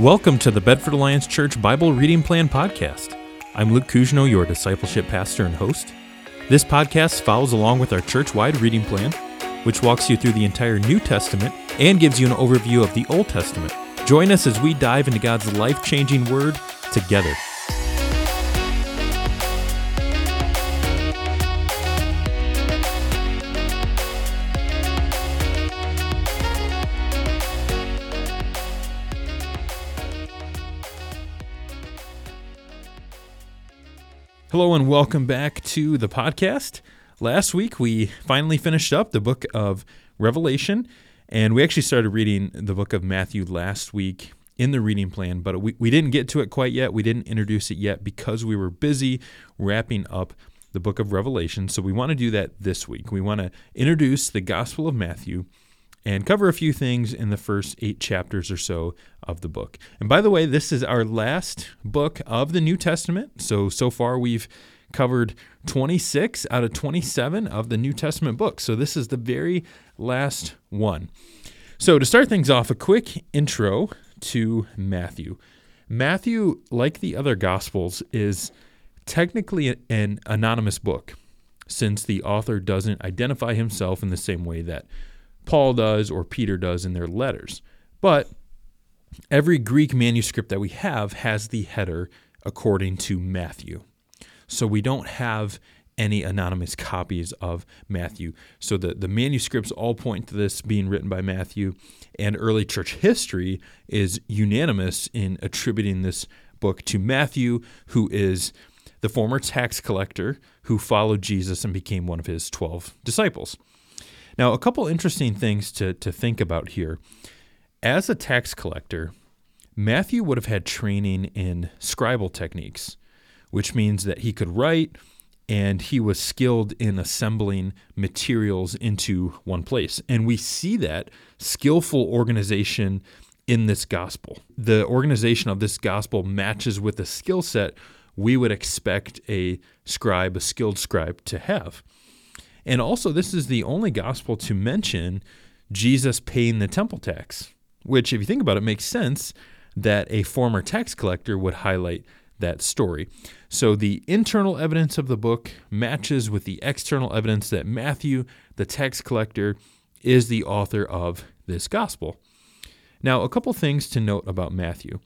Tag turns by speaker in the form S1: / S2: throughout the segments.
S1: Welcome to the Bedford Alliance Church Bible Reading Plan Podcast. I'm Luke Cousino, your discipleship pastor and host. This podcast follows along with our church wide reading plan, which walks you through the entire New Testament and gives you an overview of the Old Testament. Join us as we dive into God's life changing word together. Hello and welcome back to the podcast. Last week we finally finished up the book of Revelation, and we actually started reading the book of Matthew last week in the reading plan, but we, we didn't get to it quite yet. We didn't introduce it yet because we were busy wrapping up the book of Revelation. So we want to do that this week. We want to introduce the Gospel of Matthew and cover a few things in the first eight chapters or so of the book. And by the way, this is our last book of the New Testament. So, so far we've covered 26 out of 27 of the New Testament books. So, this is the very last one. So, to start things off, a quick intro to Matthew. Matthew, like the other Gospels, is technically an anonymous book since the author doesn't identify himself in the same way that Paul does or Peter does in their letters. But every Greek manuscript that we have has the header according to Matthew. So we don't have any anonymous copies of Matthew. So the, the manuscripts all point to this being written by Matthew, and early church history is unanimous in attributing this book to Matthew, who is the former tax collector who followed Jesus and became one of his 12 disciples. Now, a couple interesting things to, to think about here. As a tax collector, Matthew would have had training in scribal techniques, which means that he could write and he was skilled in assembling materials into one place. And we see that skillful organization in this gospel. The organization of this gospel matches with the skill set we would expect a scribe, a skilled scribe, to have. And also, this is the only gospel to mention Jesus paying the temple tax, which, if you think about it, makes sense that a former tax collector would highlight that story. So the internal evidence of the book matches with the external evidence that Matthew, the tax collector, is the author of this gospel. Now, a couple things to note about Matthew.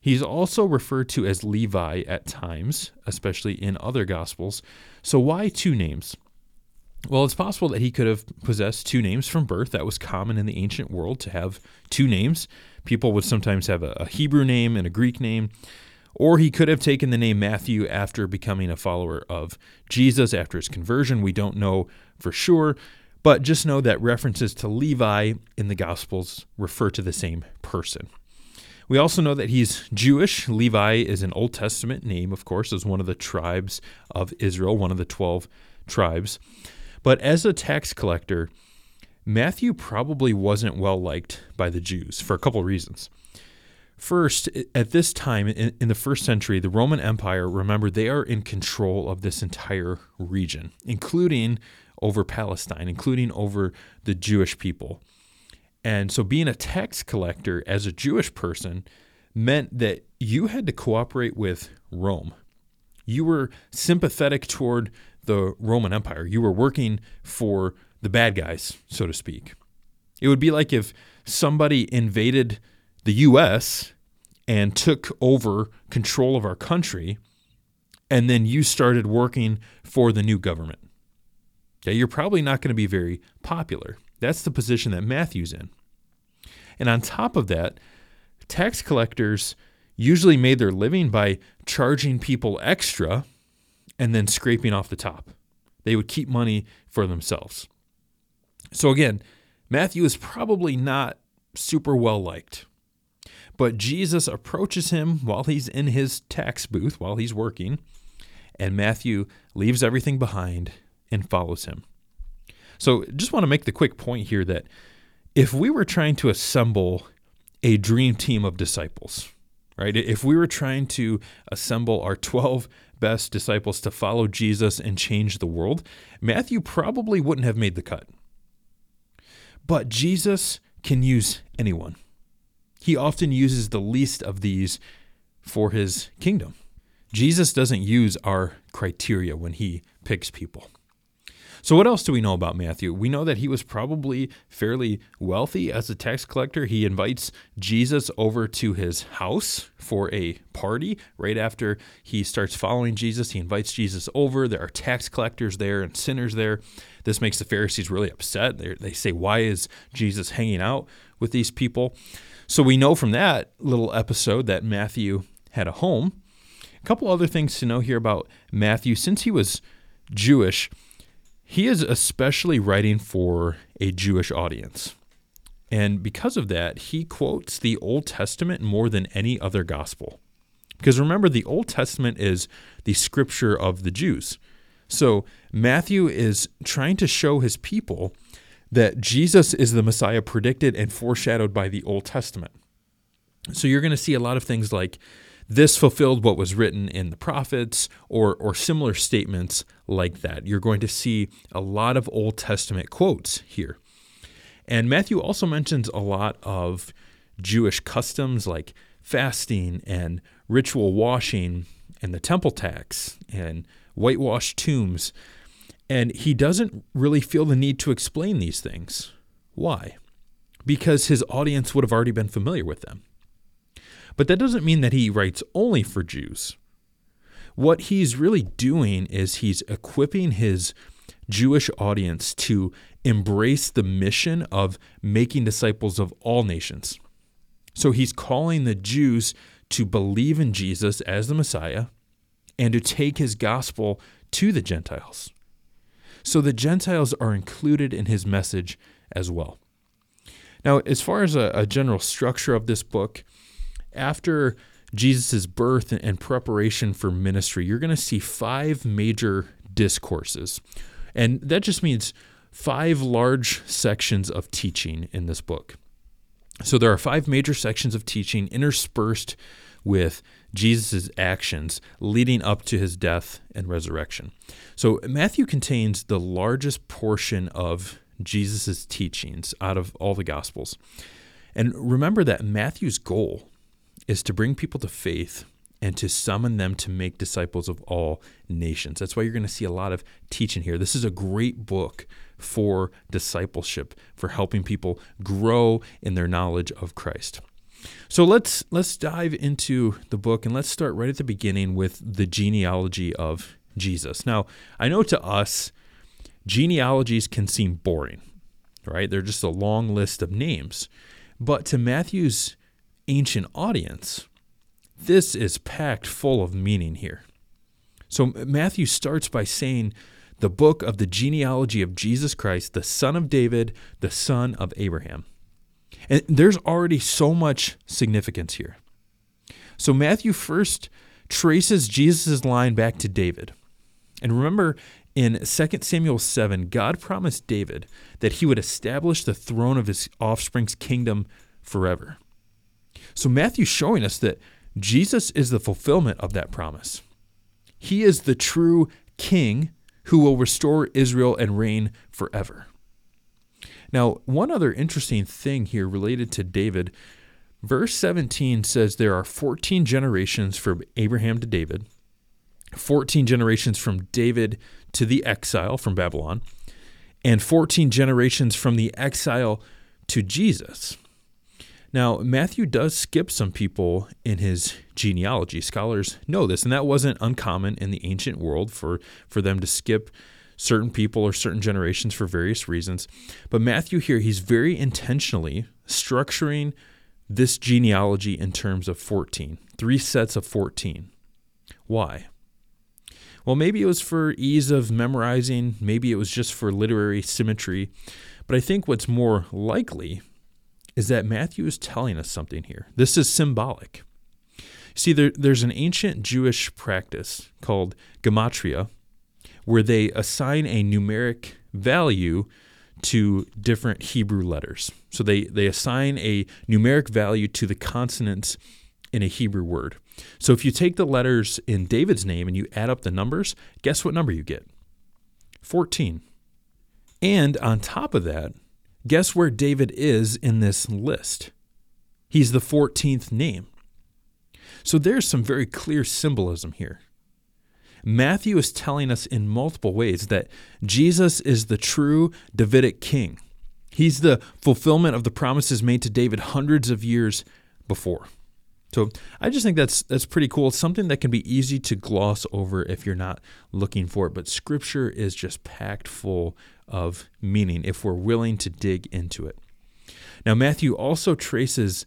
S1: He's also referred to as Levi at times, especially in other gospels. So, why two names? Well, it's possible that he could have possessed two names from birth. That was common in the ancient world to have two names. People would sometimes have a, Hebrew name and a Greek name. Or he could have taken the name Matthew after becoming a follower of Jesus after his conversion. We don't know for sure, but just know that references to Levi in the Gospels refer to the same person. We also know that he's Jewish. Levi is an Old Testament name, of course, as one of the tribes of Israel, one of the 12 tribes. But as a tax collector, Matthew probably wasn't well liked by the Jews for a couple of reasons. First, at this time in, the first century, the Roman Empire, remember, they are in control of this entire region, including over Palestine, including over the Jewish people. And so, being a tax collector as a Jewish person meant that you had to cooperate with Rome. You were sympathetic toward the Roman Empire. You were working for the bad guys, so to speak. It would be like if somebody invaded the US and took over control of our country, and then you started working for the new government. Yeah, you're probably not going to be very popular. That's the position that Matthew's in. And on top of that, tax collectors usually made their living by charging people extra and then scraping off the top. They would keep money for themselves. So again, Matthew is probably not super well liked. But Jesus approaches him while he's in his tax booth, while he's working, and Matthew leaves everything behind and follows him. So, just want to make the quick point here that if we were trying to assemble a dream team of disciples, right? If we were trying to assemble our 12 best disciples to follow Jesus and change the world, Matthew probably wouldn't have made the cut. But Jesus can use anyone. he often uses the least of these for his kingdom. Jesus doesn't use our criteria when he picks people. So, what else do we know about Matthew? We know that he was probably fairly wealthy as a tax collector. He invites Jesus over to his house for a party right after he starts following Jesus. He invites Jesus over. There are tax collectors there and sinners there. This makes the Pharisees really upset. They're, they say, Why is Jesus hanging out with these people? So, we know from that little episode that Matthew had a home. A couple other things to know here about Matthew. Since he was Jewish, he is especially writing for a Jewish audience. And because of that, he quotes the Old Testament more than any other gospel. Because remember, the Old Testament is the scripture of the Jews. So Matthew is trying to show his people that Jesus is the Messiah predicted and foreshadowed by the Old Testament. So you're going to see a lot of things like this fulfilled what was written in the prophets or, or similar statements like that. You're going to see a lot of Old Testament quotes here. And Matthew also mentions a lot of Jewish customs like fasting and ritual washing and the temple tax and whitewashed tombs. And he doesn't really feel the need to explain these things. Why? Because his audience would have already been familiar with them. But that doesn't mean that he writes only for Jews. What he's really doing is he's equipping his Jewish audience to embrace the mission of making disciples of all nations. So he's calling the Jews to believe in Jesus as the Messiah and to take his gospel to the Gentiles. So the Gentiles are included in his message as well. Now, as far as a, a general structure of this book, after Jesus' birth and preparation for ministry, you're going to see five major discourses. And that just means five large sections of teaching in this book. So there are five major sections of teaching interspersed with Jesus' actions leading up to his death and resurrection. So Matthew contains the largest portion of Jesus' teachings out of all the Gospels. And remember that Matthew's goal is to bring people to faith and to summon them to make disciples of all nations. That's why you're going to see a lot of teaching here. This is a great book for discipleship, for helping people grow in their knowledge of Christ. So let's let's dive into the book and let's start right at the beginning with the genealogy of Jesus. Now, I know to us genealogies can seem boring, right? They're just a long list of names. But to Matthew's ancient audience, this is packed full of meaning here. So Matthew starts by saying the book of the genealogy of Jesus Christ, the son of David, the son of Abraham. And there's already so much significance here. So Matthew first traces Jesus' line back to David. And remember, in 2 Samuel 7, God promised David that he would establish the throne of his offspring's kingdom forever. So Matthew's showing us that Jesus is the fulfillment of that promise. He is the true king who will restore Israel and reign forever. Now, one other interesting thing here related to David, verse 17 says there are 14 generations from Abraham to David, 14 generations from David to the exile from Babylon, and 14 generations from the exile to Jesus. Now, Matthew does skip some people in his genealogy. Scholars know this, and that wasn't uncommon in the ancient world for, for them to skip certain people or certain generations for various reasons. But Matthew here, he's very intentionally structuring this genealogy in terms of 14, three sets of 14. Why? Well, maybe it was for ease of memorizing, maybe it was just for literary symmetry, but I think what's more likely is that Matthew is telling us something here. This is symbolic. See, there, there's an ancient Jewish practice called gematria where they assign a numeric value to different Hebrew letters. So they, they assign a numeric value to the consonants in a Hebrew word. So if you take the letters in David's name and you add up the numbers, guess what number you get? 14. And on top of that, Guess where David is in this list? He's the 14th name. So there's some very clear symbolism here. Matthew is telling us in multiple ways that Jesus is the true Davidic king. He's the fulfillment of the promises made to David hundreds of years before. So I just think that's that's pretty cool. It's something that can be easy to gloss over if you're not looking for it, but scripture is just packed full of meaning if we're willing to dig into it. Now Matthew also traces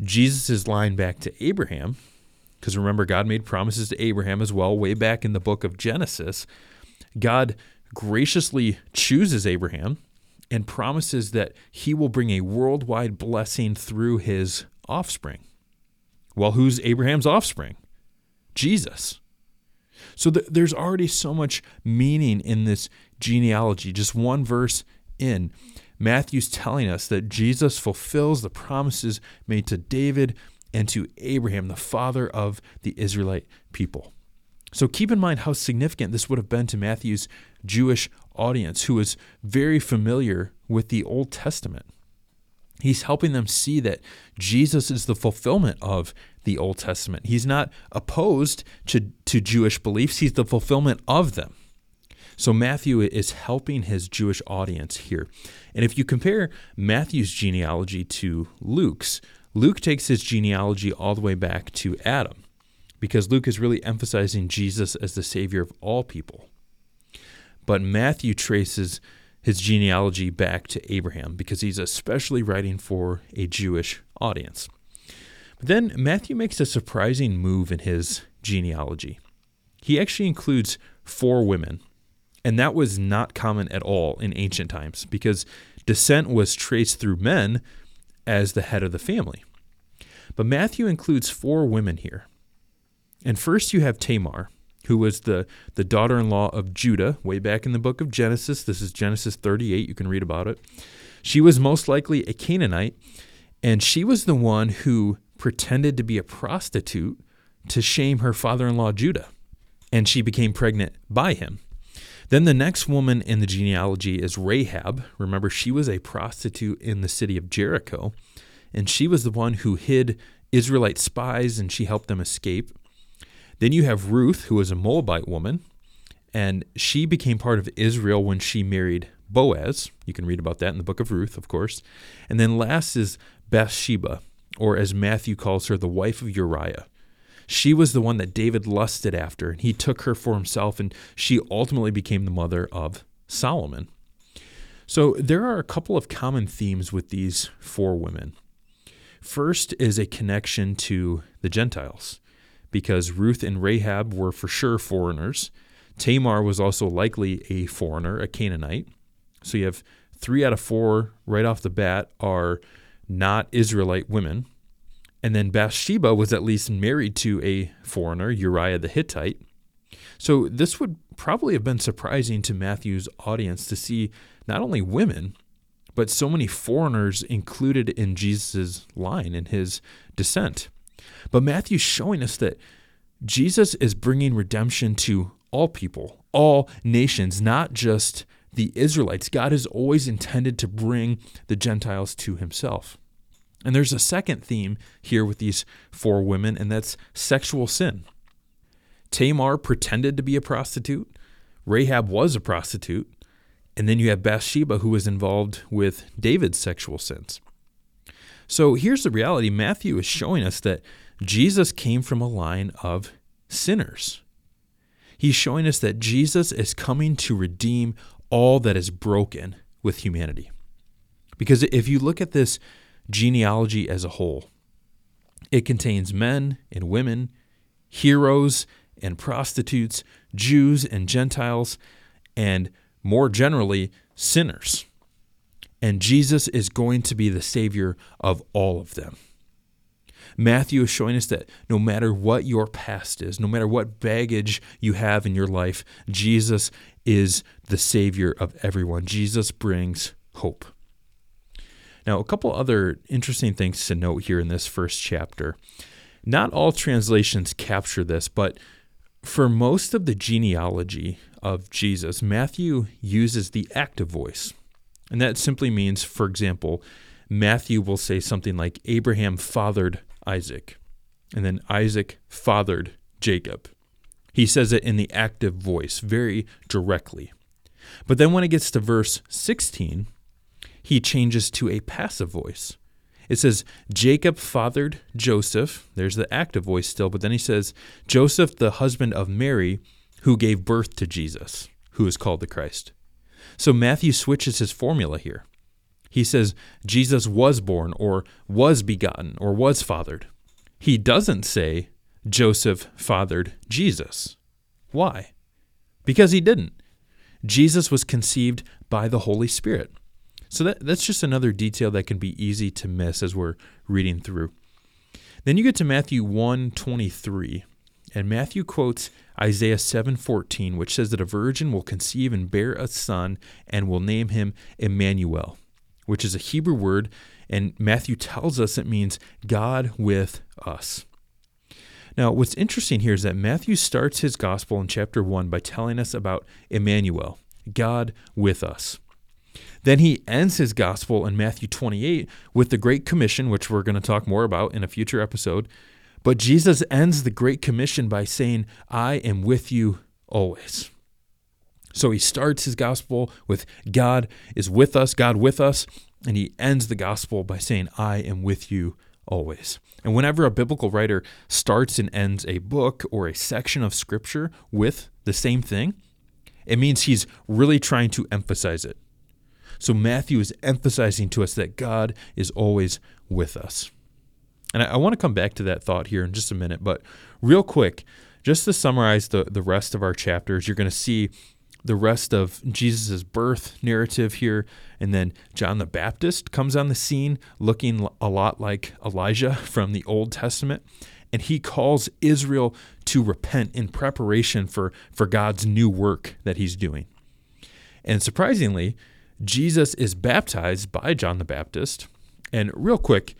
S1: Jesus' line back to Abraham, because remember, God made promises to Abraham as well, way back in the book of Genesis. God graciously chooses Abraham and promises that he will bring a worldwide blessing through his offspring. Well, who's Abraham's offspring? Jesus. So th- there's already so much meaning in this genealogy. Just one verse in, Matthew's telling us that Jesus fulfills the promises made to David and to Abraham, the father of the Israelite people. So keep in mind how significant this would have been to Matthew's Jewish audience, who was very familiar with the Old Testament. He's helping them see that Jesus is the fulfillment of the Old Testament. He's not opposed to, to Jewish beliefs, he's the fulfillment of them. So Matthew is helping his Jewish audience here. And if you compare Matthew's genealogy to Luke's, Luke takes his genealogy all the way back to Adam because Luke is really emphasizing Jesus as the Savior of all people. But Matthew traces his genealogy back to Abraham because he's especially writing for a Jewish audience. But then Matthew makes a surprising move in his genealogy. He actually includes four women, and that was not common at all in ancient times because descent was traced through men as the head of the family. But Matthew includes four women here. And first you have Tamar, who was the, the daughter in law of Judah, way back in the book of Genesis. This is Genesis 38. You can read about it. She was most likely a Canaanite, and she was the one who pretended to be a prostitute to shame her father in law Judah. And she became pregnant by him. Then the next woman in the genealogy is Rahab. Remember, she was a prostitute in the city of Jericho, and she was the one who hid Israelite spies and she helped them escape. Then you have Ruth, who was a Moabite woman, and she became part of Israel when she married Boaz. You can read about that in the book of Ruth, of course. And then last is Bathsheba, or as Matthew calls her, the wife of Uriah. She was the one that David lusted after, and he took her for himself, and she ultimately became the mother of Solomon. So there are a couple of common themes with these four women. First is a connection to the Gentiles, because Ruth and Rahab were for sure foreigners. Tamar was also likely a foreigner, a Canaanite. So you have three out of four right off the bat are not Israelite women. And then Bathsheba was at least married to a foreigner, Uriah the Hittite. So this would probably have been surprising to Matthew's audience to see not only women, but so many foreigners included in Jesus' line in his descent. But Matthew's showing us that Jesus is bringing redemption to all people, all nations, not just the Israelites. God has always intended to bring the Gentiles to himself. And there's a second theme here with these four women, and that's sexual sin. Tamar pretended to be a prostitute. Rahab was a prostitute. And then you have Bathsheba, who was involved with David's sexual sins. So here's the reality Matthew is showing us that Jesus came from a line of sinners. He's showing us that Jesus is coming to redeem all that is broken with humanity. Because if you look at this genealogy as a whole. It contains men and women, heroes and prostitutes, Jews and Gentiles, and more generally, sinners. And Jesus is going to be the Savior of all of them. Matthew is showing us that no matter what your past is, no matter what baggage you have in your life, Jesus is the Savior of everyone. Jesus brings hope. Now, a couple other interesting things to note here in this first chapter. Not all translations capture this, but for most of the genealogy of Jesus, Matthew uses the active voice. And that simply means, for example, Matthew will say something like Abraham fathered Isaac, and then Isaac fathered Jacob. He says it in the active voice, very directly. But then when it gets to verse 16, he changes to a passive voice. It says, Jacob fathered Joseph. There's the active voice still, but then he says, Joseph, the husband of Mary, who gave birth to Jesus, who is called the Christ. So Matthew switches his formula here. He says, Jesus was born, or was begotten, or was fathered. He doesn't say, Joseph fathered Jesus. Why? Because he didn't. Jesus was conceived by the Holy Spirit. So that, that's just another detail that can be easy to miss as we're reading through. Then you get to Matthew 1:23, and Matthew quotes Isaiah 7:14, which says that a virgin will conceive and bear a son and will name him Emmanuel, which is a Hebrew word, and Matthew tells us it means God with us. Now, what's interesting here is that Matthew starts his gospel in chapter 1 by telling us about Emmanuel, God with us. Then he ends his gospel in Matthew 28 with the Great Commission, which we're going to talk more about in a future episode. But Jesus ends the Great Commission by saying, I am with you always. So he starts his gospel with God is with us, God with us, and he ends the gospel by saying, I am with you always. And whenever a biblical writer starts and ends a book or a section of scripture with the same thing, it means he's really trying to emphasize it. So Matthew is emphasizing to us that God is always with us. And I, I want to come back to that thought here in just a minute, but real quick, just to summarize the, the rest of our chapters, you're going to see the rest of Jesus' birth narrative here. And then John the Baptist comes on the scene looking a lot like Elijah from the Old Testament. And he calls Israel to repent in preparation for, for God's new work that he's doing. And surprisingly, Jesus is baptized by John the Baptist. And real quick,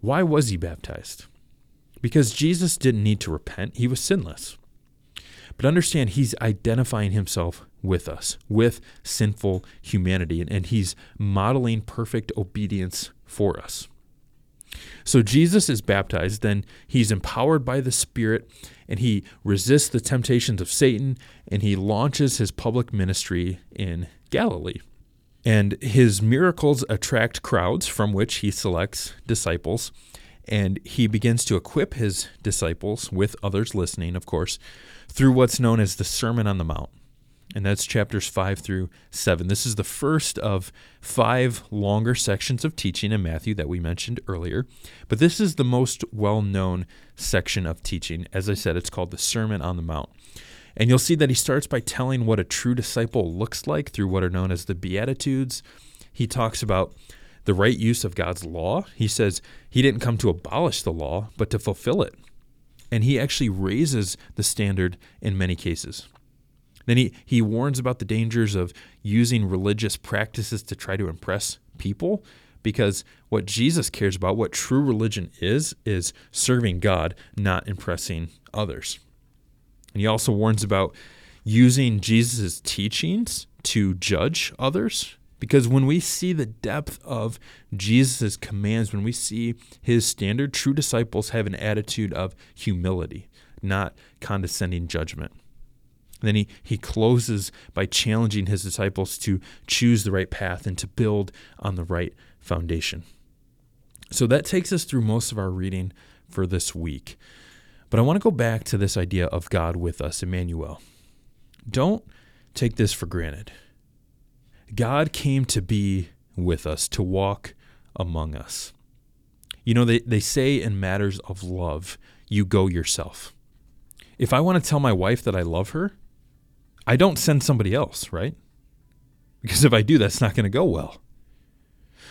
S1: why was he baptized? Because Jesus didn't need to repent, he was sinless. But understand, he's identifying himself with us, with sinful humanity, and, and he's modeling perfect obedience for us. So Jesus is baptized, then he's empowered by the Spirit, and he resists the temptations of Satan, and he launches his public ministry in Galilee. And his miracles attract crowds from which he selects disciples. And he begins to equip his disciples, with others listening, of course, through what's known as the Sermon on the Mount. And that's chapters 5 through 7. This is the first of five longer sections of teaching in Matthew that we mentioned earlier. But this is the most well known section of teaching. As I said, it's called the Sermon on the Mount. And you'll see that he starts by telling what a true disciple looks like through what are known as the Beatitudes. He talks about the right use of God's law. He says he didn't come to abolish the law, but to fulfill it. And he actually raises the standard in many cases. Then he, he warns about the dangers of using religious practices to try to impress people because what Jesus cares about, what true religion is, is serving God, not impressing others. And he also warns about using Jesus' teachings to judge others. Because when we see the depth of Jesus' commands, when we see his standard, true disciples have an attitude of humility, not condescending judgment. Then he, he closes by challenging his disciples to choose the right path and to build on the right foundation. So that takes us through most of our reading for this week. But I want to go back to this idea of God with us, Emmanuel. Don't take this for granted. God came to be with us, to walk among us. You know, they, they say in matters of love, you go yourself. If I want to tell my wife that I love her, I don't send somebody else, right? Because if I do, that's not going to go well.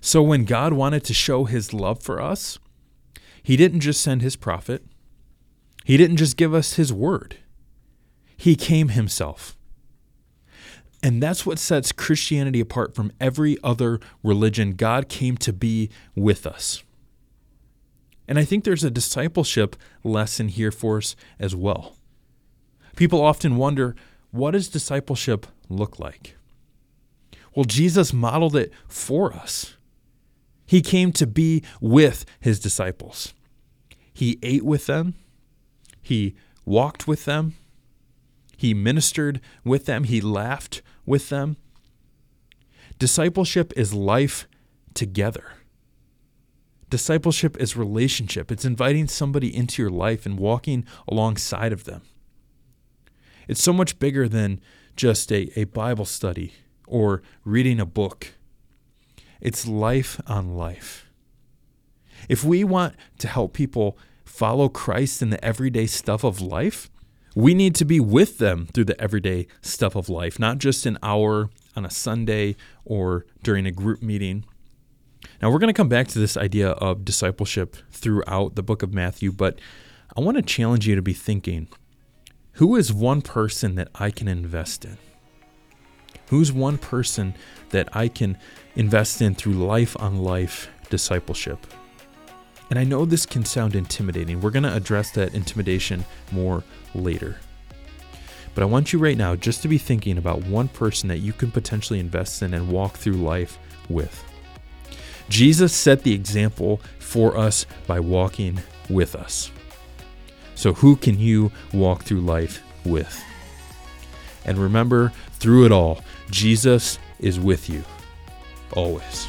S1: So when God wanted to show his love for us, he didn't just send his prophet, he didn't just give us his word, he came himself. And that's what sets Christianity apart from every other religion. God came to be with us. And I think there's a discipleship lesson here for us as well. People often wonder what does discipleship look like? Well, Jesus modeled it for us. He came to be with his disciples. He ate with them, he walked with them, he ministered with them, he laughed with them. Discipleship is life together. Discipleship is relationship. It's inviting somebody into your life and walking alongside of them. It's so much bigger than just a, a Bible study or reading a book. It's life on life. If we want to help people follow Christ in the everyday stuff of life, we need to be with them through the everyday stuff of life, not just an hour on a Sunday or during a group meeting. Now, we're going to come back to this idea of discipleship throughout the book of Matthew, but I want to challenge you to be thinking who is one person that I can invest in? Who's one person that I can invest in through life on life discipleship? And I know this can sound intimidating. We're going to address that intimidation more later. But I want you right now just to be thinking about one person that you can potentially invest in and walk through life with. Jesus set the example for us by walking with us. So, who can you walk through life with? And remember, through it all, Jesus is with you always.